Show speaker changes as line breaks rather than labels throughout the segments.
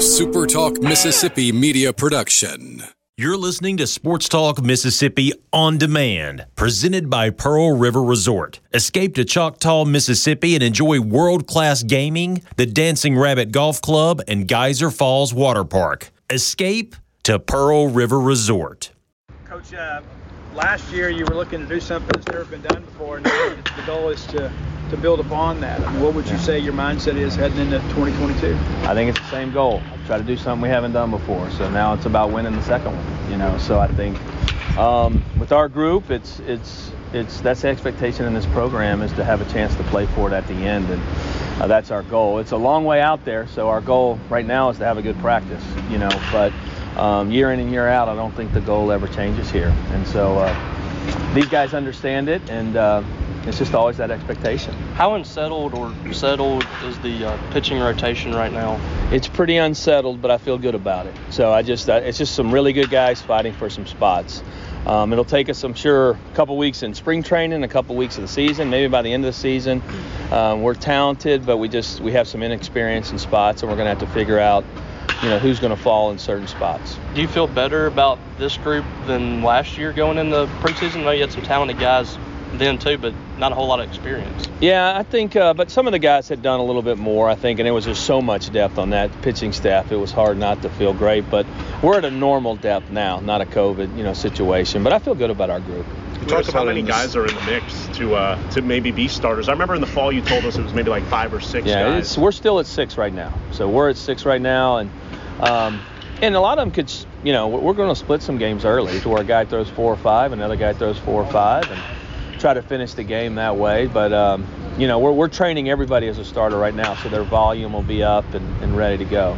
A Super Talk Mississippi media production.
You're listening to Sports Talk Mississippi on demand, presented by Pearl River Resort. Escape to Choctaw, Mississippi and enjoy world class gaming, the Dancing Rabbit Golf Club, and Geyser Falls Water Park. Escape to Pearl River Resort.
Coach, uh, last year you were looking to do something that's never been done before, and the goal is to to build upon that. I mean, what would you say your mindset is heading into 2022?
I think it's the same goal. Try to do something we haven't done before. So now it's about winning the second one. You know, so I think um, with our group, it's it's it's that's the expectation in this program is to have a chance to play for it at the end, and uh, that's our goal. It's a long way out there, so our goal right now is to have a good practice. You know, but um, year in and year out, I don't think the goal ever changes here, and so. Uh, these guys understand it, and uh, it's just always that expectation.
How unsettled or settled is the uh, pitching rotation right now?
It's pretty unsettled, but I feel good about it. So I just, uh, it's just some really good guys fighting for some spots. Um, it'll take us, I'm sure, a couple weeks in spring training, a couple weeks of the season, maybe by the end of the season. Um, we're talented, but we just we have some inexperience in spots, and we're going to have to figure out, you know, who's going to fall in certain spots.
Do you feel better about this group than last year going in the preseason? I know you had some talented guys then too, but not a whole lot of experience.
Yeah, I think, uh, but some of the guys had done a little bit more, I think, and it was just so much depth on that pitching staff. It was hard not to feel great, but we're at a normal depth now, not a COVID, you know, situation. But I feel good about our group.
You talked about how many guys are in the mix to uh, to maybe be starters. I remember in the fall you told us it was maybe like five or six.
Yeah,
guys.
we're still at six right now. So we're at six right now, and um, and a lot of them could, you know, we're going to split some games early to where a guy throws four or five, another guy throws four or five, and try to finish the game that way. But um, you know, we're, we're training everybody as a starter right now, so their volume will be up and, and ready to go.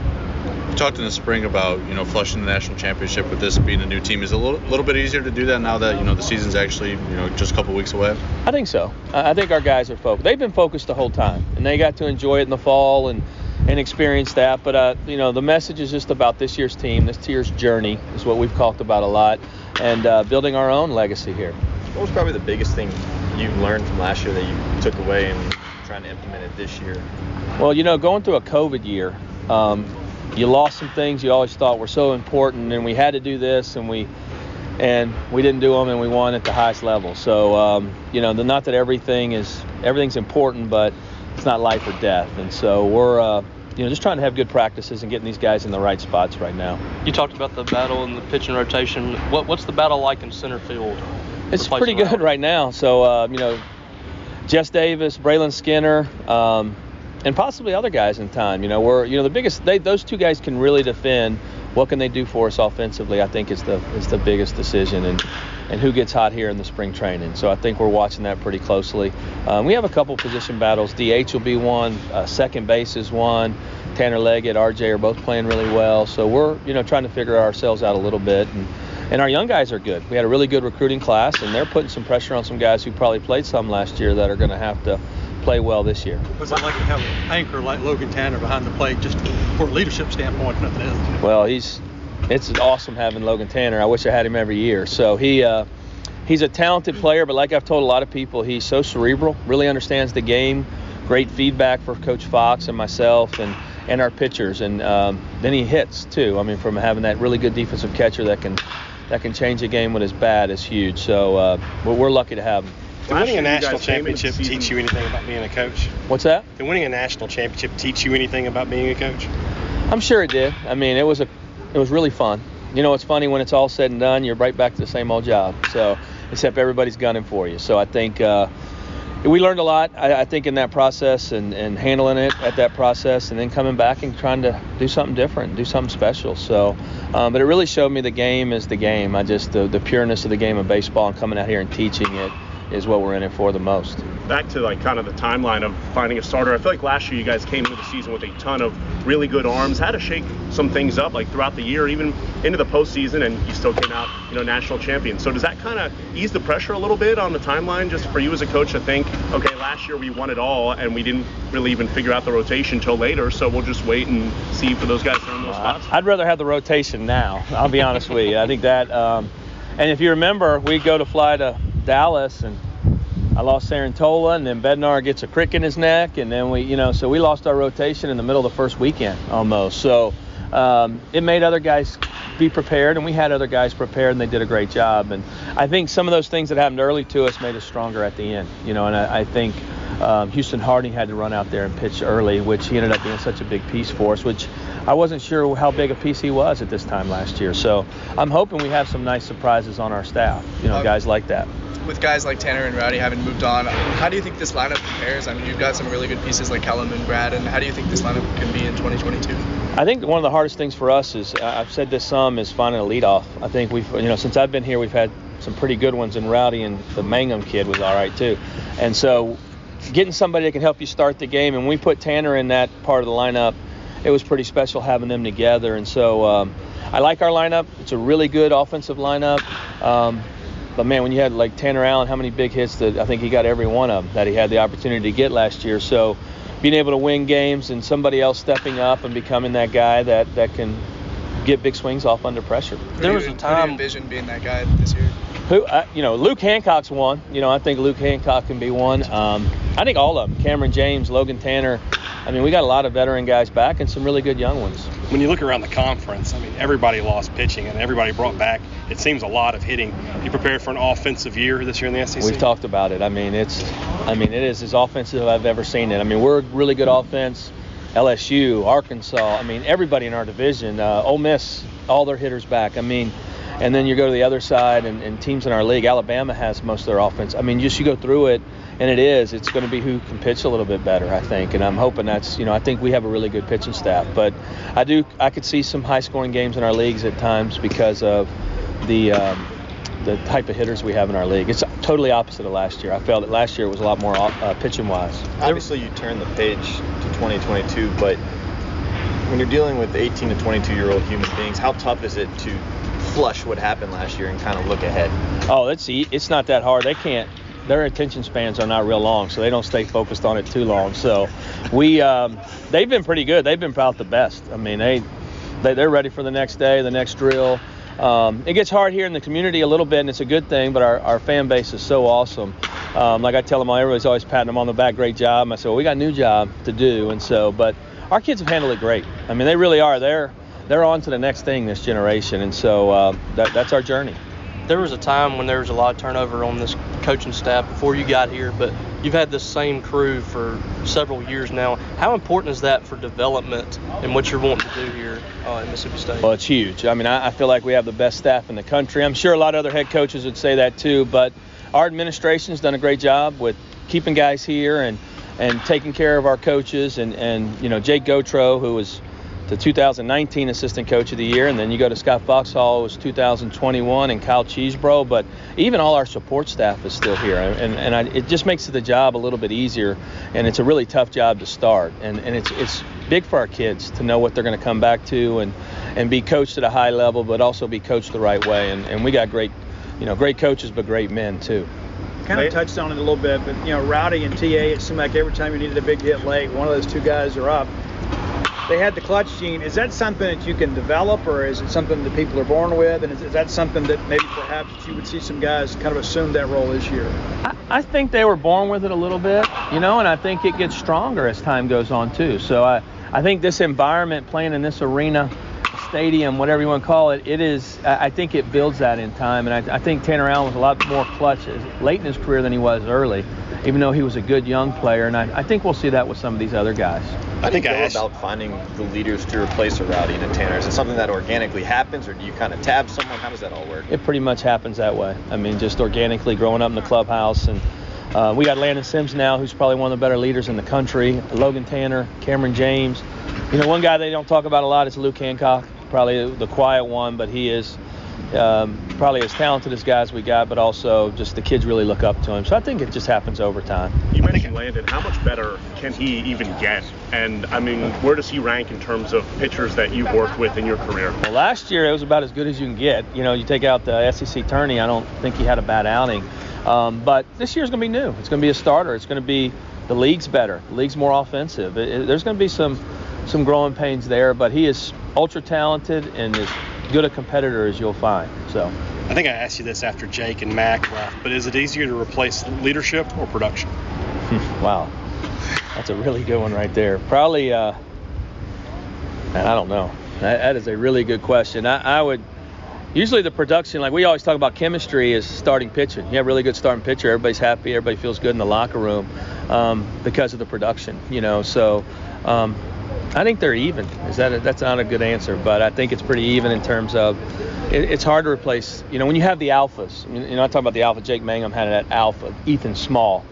You talked in the spring about you know flushing the national championship with this being a new team. Is it a little, little bit easier to do that now that you know the season's actually you know just a couple weeks away?
I think so. I think our guys are focused. They've been focused the whole time, and they got to enjoy it in the fall and and experience that. But uh, you know, the message is just about this year's team, this year's journey is what we've talked about a lot, and uh, building our own legacy here.
What was probably the biggest thing you learned from last year that you took away and trying to implement it this year?
Well, you know, going through a COVID year, um, you lost some things you always thought were so important, and we had to do this, and we and we didn't do them, and we won at the highest level. So, um, you know, the, not that everything is everything's important, but it's not life or death, and so we're. Uh, you know, just trying to have good practices and getting these guys in the right spots right now.
You talked about the battle in the pitching rotation. What, what's the battle like in center field?
It's pretty good right now. So, uh, you know, Jess Davis, Brayland Skinner, um, and possibly other guys in time. You know, we're you know the biggest. They, those two guys can really defend. What can they do for us offensively? I think is the is the biggest decision, and and who gets hot here in the spring training. So I think we're watching that pretty closely. Um, we have a couple position battles. DH will be one. Uh, second base is one. Tanner Leggett, RJ are both playing really well. So we're you know trying to figure ourselves out a little bit and and our young guys are good. We had a really good recruiting class, and they're putting some pressure on some guys who probably played some last year that are going to have to play well this year.
What's it like to have an anchor like Logan Tanner behind the plate, just for a leadership standpoint, nothing else?
Well, he's it's awesome having Logan Tanner. I wish I had him every year. So he. Uh, he's a talented player, but like I've told a lot of people, he's so cerebral, really understands the game, great feedback for Coach Fox and myself and, and our pitchers. And um, then he hits too. I mean, from having that really good defensive catcher that can that can change a game when it's bad is huge. So uh, we're lucky to have him.
Did winning a national championship teach you anything about being a coach?
What's that?
Did winning a national championship teach you anything about being a coach?
I'm sure it did. I mean, it was a, it was really fun. You know, it's funny when it's all said and done, you're right back to the same old job. So, except everybody's gunning for you. So I think uh, we learned a lot. I, I, think in that process and, and handling it at that process, and then coming back and trying to do something different, do something special. So, um, but it really showed me the game is the game. I just the, the pureness of the game of baseball and coming out here and teaching it is what we're in it for the most.
Back to like kind of the timeline of finding a starter. I feel like last year you guys came into the season with a ton of really good arms, had to shake some things up like throughout the year, even into the postseason, and you still came out, you know, national champion. So does that kind of ease the pressure a little bit on the timeline, just for you as a coach to think, okay, last year we won it all, and we didn't really even figure out the rotation until later, so we'll just wait and see for those guys to earn those spots.
I'd rather have the rotation now. I'll be honest with you. I think that, um, and if you remember, we go to fly to Dallas and I lost Cerantola, and then Bednar gets a crick in his neck, and then we, you know, so we lost our rotation in the middle of the first weekend almost. So um, it made other guys be prepared, and we had other guys prepared, and they did a great job. And I think some of those things that happened early to us made us stronger at the end. You know, and I, I think um, Houston Harding had to run out there and pitch early, which he ended up being such a big piece for us, which I wasn't sure how big a piece he was at this time last year. So I'm hoping we have some nice surprises on our staff. You know,
Um,
guys like that.
With guys like Tanner and Rowdy having moved on, how do you think this lineup compares? I mean, you've got some really good pieces like Kellen and Brad, and how do you think this lineup can be in 2022?
I think one of the hardest things for us is I've said this some is finding a leadoff. I think we've you know since I've been here we've had some pretty good ones and Rowdy and the Mangum kid was all right too, and so getting somebody that can help you start the game and we put Tanner in that part of the lineup, it was pretty special having them together and so um, I like our lineup. It's a really good offensive lineup. Um, but man, when you had like Tanner Allen, how many big hits that I think he got every one of them that he had the opportunity to get last year. So being able to win games and somebody else stepping up and becoming that guy that, that can get big swings off under pressure.
Who
There was
you-
a
Who do you
time-
envision being that guy this year?
Who, uh, you know, Luke Hancock's one. You know, I think Luke Hancock can be one. Um, I think all of them. Kamren James, Logan Tanner. I mean, we got a lot of veteran guys back and some really good young ones.
When you look around the conference, I mean, everybody lost pitching and everybody brought back. It seems a lot of hitting. You prepared for an offensive year this year in the SEC.
We've talked about it. I mean, it's, I mean, it is as offensive as I've ever seen it. I mean, we're a really good offense. LSU, Arkansas. I mean, everybody in our division. Uh, Ole Miss, all their hitters back. I mean, and then you go to the other side, and, and teams in our league. Alabama has most of their offense. I mean, just you go through it, and it is. It's going to be who can pitch a little bit better, I think. And I'm hoping that's, you know, I think we have a really good pitching staff. But I do, I could see some high-scoring games in our leagues at times because of the. Um, the type of hitters we have in our league. It's totally opposite of last year. I felt that last year was a lot more uh, pitching wise.
Obviously, you turn the page to 2022, but when you're dealing with 18 to 22 year old human beings, how tough is it to flush what happened last year and kind of look ahead?
Oh, it's e- it's not that hard. They can't. Their attention spans are not real long, so they don't stay focused on it too long. So we um, they've been pretty good. They've been about the best. I mean, they, they they're ready for the next day, the next drill. Um, it gets hard here in the community a little bit, and it's a good thing. But our, our fan base is so awesome. Um, like I tell them, everybody's always patting them on the back. Great job. And I said, well, we got a new job to do, and so but our kids have handled it great. I mean, they really are. They're they're on to the next thing this generation, and so uh, that, that's our journey.
There was a time when there was a lot of turnover on this coaching staff before you got here, but you've had this same crew for several years now. How important is that for development and what you're wanting to do here uh, at Mississippi State?
Well, it's huge. I mean, I, I feel like we have the best staff in the country. I'm sure a lot of other head coaches would say that too, but our administration's done a great job with keeping guys here and and taking care of our coaches and and you know Jake Gautreau, who was the 2019 assistant coach of the year, and then you go to Scott Foxhall, who was 2021, and Kyle Cheesebrough. But even all our support staff is still here, and and I, it just makes the job a little bit easier. And it's a really tough job to start, and and it's it's big for our kids to know what they're going to come back to and and be coached at a high level, but also be coached the right way. And and we got great, you know, great coaches, but great men too.
kind of touched on it a little bit, but you know, Rowdy and TA, it seemed like every time you needed a big hit late, one of those two guys are up. They had the clutch gene. Is that something that you can develop, or is it something that people are born with? And is, is that something that maybe perhaps you would see some guys kind of assume that role this year?
I, I think they were born with it a little bit, you know, and I think it gets stronger as time goes on too. So I, I think this environment, playing in this arena, stadium, whatever you want to call it, it is. I I think it builds that in time, and I, I think Tanner Allen was a lot more clutch late in his career than he was early, even though he was a good young player, and I, I think we'll see that with some of these other guys.
I
think I asked-
about finding the leaders to replace a Rowdy and a Tanner? Is it something that organically happens, or do you kind of tab someone? How does that all work?
It pretty much happens that way. I mean, just organically growing up in the clubhouse, and uh, we got Landon Sims now, who's probably one of the better leaders in the country. Logan Tanner, Kamren James. You know, one guy they don't talk about a lot is Luke Hancock, probably the quiet one, but he is um, probably as talented as guys we got, but also just the kids really look up to him. So I think it just happens over time.
You mentioned Landon. How much better can he even get? And I mean, where does he rank in terms of pitchers that you've worked with in your career?
Well, last year it was about as good as you can get. You know, you take out the SEC tourney, I don't think he had a bad outing. Um, but this year's going to be new. It's going to be a starter. It's going to be the league's better. The league's more offensive. It, it- there's going to be some some growing pains there, but he is ultra talented and as good a competitor as you'll find. So.
I think I asked you this after Jake and Mac left, but is it easier to replace leadership or production?
Wow, that's a really good one right there. Probably, uh, I don't know. that, that is a really good question. I, I would usually the production, like we always talk about chemistry, is starting pitching. You have a really good starting pitcher, everybody's happy, everybody feels good in the locker room um, because of the production. You know, so um, I think they're even. Is that a, that's not a good answer, but I think it's pretty even in terms of it, it's hard to replace. You know, when you have the alphas. You know, I talk about the alpha. Jake Mangum had that alpha. Ethan Small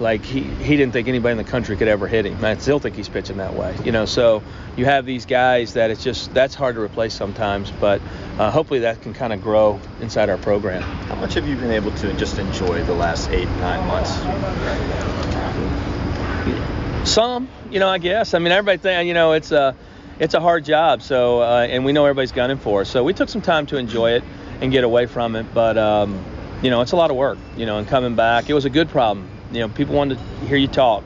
like he, he didn't think anybody in the country could ever hit him. I still think he's pitching that way. You know, so you have these guys that it's just that's hard to replace sometimes, but uh, hopefully that can kind of grow inside our program.
How much have you been able to just enjoy the last eight nine months?
Some, you know, I guess. I mean, everybody think you know it's a it's a hard job, so uh, and we know everybody's gunning for us. So we took some time to enjoy it and get away from it, but. Um, you know, it's a lot of work, you know, and coming back, it was a good problem you know, people wanted to hear you talk,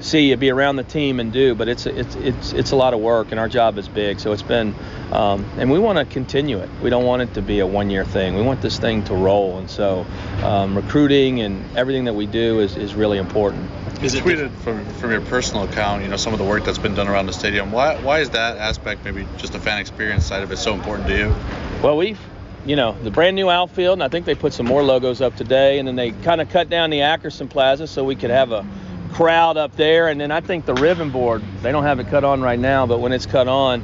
see you, be around the team, and do. But it's it's it's it's a lot of work, and our job is big. So it's been, um, and we want to continue it. We don't want it to be a one-year thing. We want this thing to roll, and so um, recruiting and everything that we do is is really important.
Is it tweeted from from your personal account? You know, some of the work that's been done around the stadium. Why why is that aspect, maybe just the fan experience side of it, so important to you?
Well, we've you know, the brand new outfield, and I think they put some more logos up today, and then they kind of cut down the Ackerson Plaza so we could have a crowd up there, and then I think the ribbon board, they don't have it cut on right now, but when it's cut on,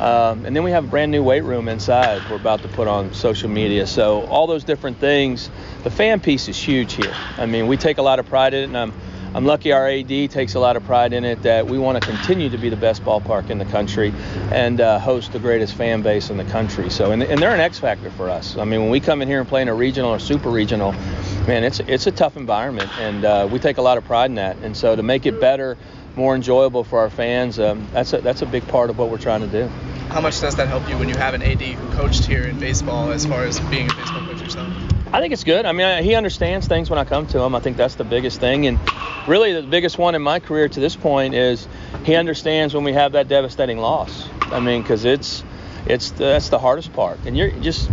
um, and then we have a brand new weight room inside we're about to put on social media. So all those different things, the fan piece is huge here. I mean, we take a lot of pride in it, and I'm I'm lucky our AD takes a lot of pride in it that we want to continue to be the best ballpark in the country and uh, host the greatest fan base in the country. So, and, and they're an X factor for us. I mean, when we come in here and play in a regional or super regional, man, it's it's a tough environment, and uh, we take a lot of pride in that. And so, to make it better, more enjoyable for our fans, um, that's a that's a big part of what we're trying to do.
How much does that help you when you have an AD who coached here in baseball, as far as being a baseball coach yourself?
I think it's good. I mean, he understands things when I come to him. I think that's the biggest thing. And really, the biggest one in my career to this point is he understands when we have that devastating loss. I mean, because it's it's that's the hardest part. And you're just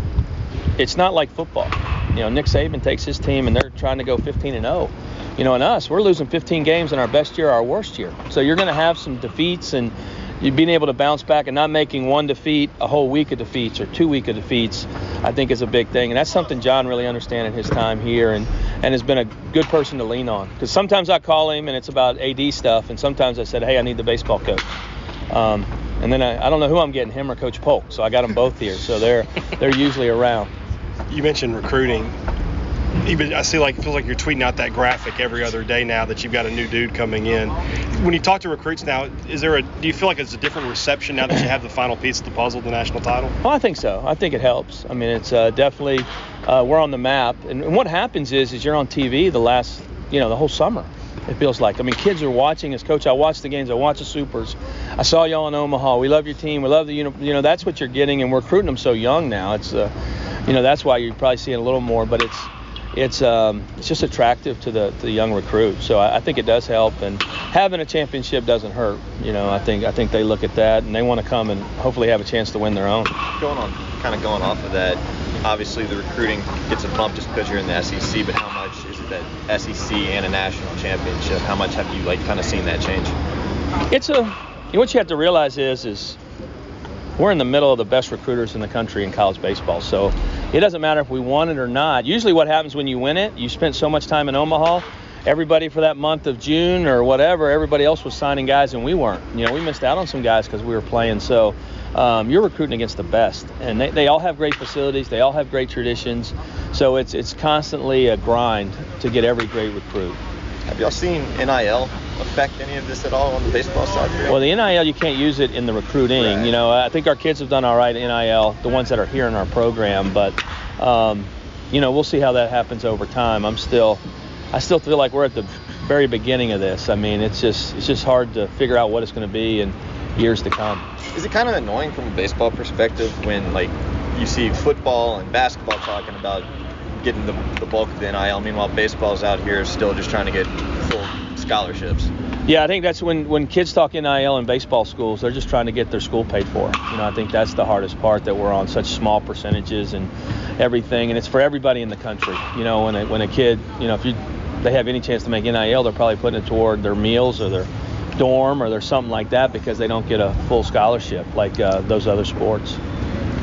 it's not like football. You know, Nick Saban takes his team and they're trying to go 15 and 0. You know, and us, we're losing 15 games in our best year, our worst year. So you're going to have some defeats and you being able to bounce back and not making one defeat a whole week of defeats or two week of defeats, I think is a big thing. And that's something John really understands in his time here and, and has been a good person to lean on. Because sometimes I call him and it's about AD stuff, and sometimes I said, hey, I need the baseball coach. Um, and then I, I don't know who I'm getting, him or Coach Polk. So I got them both here. So they're they're usually around.
You mentioned recruiting even I see like it feels like you're tweeting out that graphic every other day now that you've got a new dude coming in. When you talk to recruits now, is there a do you feel like it's a different reception now that you have the final piece of the puzzle, the national title?
Well, I think so. I think it helps. I mean, it's uh, definitely uh, we're on the map, and, and what happens is is you're on TV the last you know the whole summer. It feels like. I mean, kids are watching as coach. I watch the games. I watch the supers. I saw y'all in Omaha. We love your team. We love the you know you know that's what you're getting, and we're recruiting them so young now. It's uh, you know that's why you're probably seeing a little more, but it's it's um, it's just attractive to the to the young recruit. So I, I, think it does help, and having a championship doesn't hurt. You know, I think I think they look at that and they want to come and hopefully have a chance to win their own.
Going on, kind of going off of that, obviously the recruiting gets a bump just because you're in the SEC. But how much is it that SEC and a national championship? How much have you like kind of seen that change?
It's a you know, what you have to realize is is we're in the middle of the best recruiters in the country in college baseball. So it doesn't matter if we won it or not. Usually, what happens when you win it, you spent so much time in Omaha. Everybody for that month of June or whatever, everybody else was signing guys and we weren't. You know, we missed out on some guys because we were playing. So um, you're recruiting against the best, and they, they all have great facilities. They all have great traditions. So it's it's constantly a grind to get every great recruit.
Have y'all seen NIL affect any of this at all on the baseball side?
Well, the NIL you can't use it in the recruiting. Right. You know, I think our kids have done all right NIL, the ones that are here in our program, but um, you know, we'll see how that happens over time. I'm still, I still feel like we're at the very beginning of this. I mean, it's just it's just hard to figure out what it's going to be in years to come.
Is it kind of annoying from a baseball perspective when like you see football and basketball talking about getting the, the bulk of the NIL. Meanwhile, baseball's out here still just trying to get full scholarships.
Yeah, I think that's when when kids talk NIL in baseball schools, they're just trying to get their school paid for. You know, I think that's the hardest part that we're on such small percentages and everything, and it's for everybody in the country. You know, when a, when a kid, you know, if you they have any chance to make NIL, they're probably putting it toward their meals or their dorm or there's something like that because they don't get a full scholarship like uh, those other sports.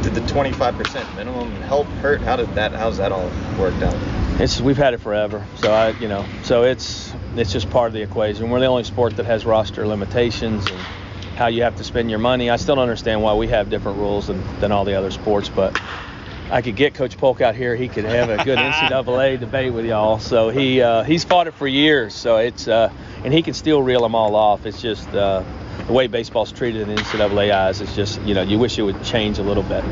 Did the 25% minimum help hurt? How did that? How's that all worked out?
It's we've had it forever, so I you know so it's it's just part of the equation. We're the only sport that has roster limitations and how you have to spend your money. I still don't understand why we have different rules than, than all the other sports, but I could get Coach Polk out here. He could have a good NCAA debate with y'all. So he uh, he's fought it for years. So it's uh, and he can still reel them all off. It's just uh, the way baseball's treated in NCAA eyes. It's just you know you wish it would change a little bit.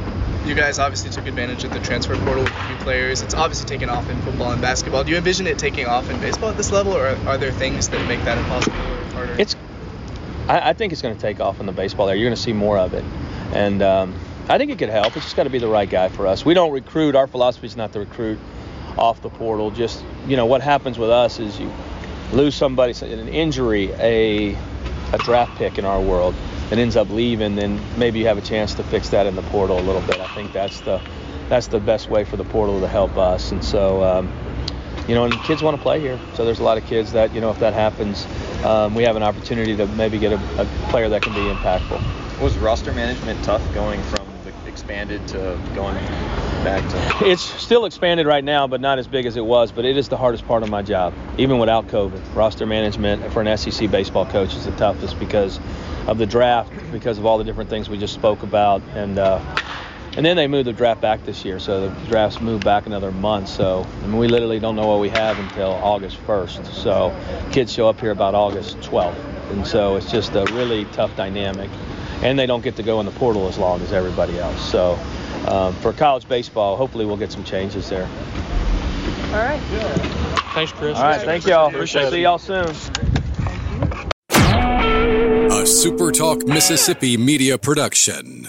You guys obviously took advantage of the transfer portal with a few players. It's obviously taken off in football and basketball. Do you envision it taking off in baseball at this level, or are there things that make that impossible or harder?
It's I, I think it's going to take off in the baseball there. You're going to see more of it, and. Um, I think it could help. It's just got to be the right guy for us. We don't recruit. Our philosophy is not to recruit off the portal. Just you know what happens with us is you lose somebody, an injury, a a draft pick in our world that ends up leaving, then maybe you have a chance to fix that in the portal a little bit. I think that's the that's the best way for the portal to help us. And so. Um, you know, and kids want to play here. So there's a lot of kids that, you know, if that happens, um, we have an opportunity to maybe get a, a player that can be impactful.
Was roster management tough going from the expanded to going back to?
It's still expanded right now, but not as big as it was. But it is the hardest part of my job, even without COVID. Roster management for an SEC baseball coach is the toughest because of the draft, because of all the different things we just spoke about, and uh, and then they moved the draft back this year, so the drafts moved back another month. So I mean, we literally don't know what we have until August 1st. So kids show up here about August 12th, and so it's just a really tough dynamic and they don't get to go in the portal as long as everybody else. So um, for college baseball, hopefully we'll get some changes there.
All right.
Thanks, Chris.
All right, thank y'all. Appreciate it. See y'all soon.
A SuperTalk Mississippi media production.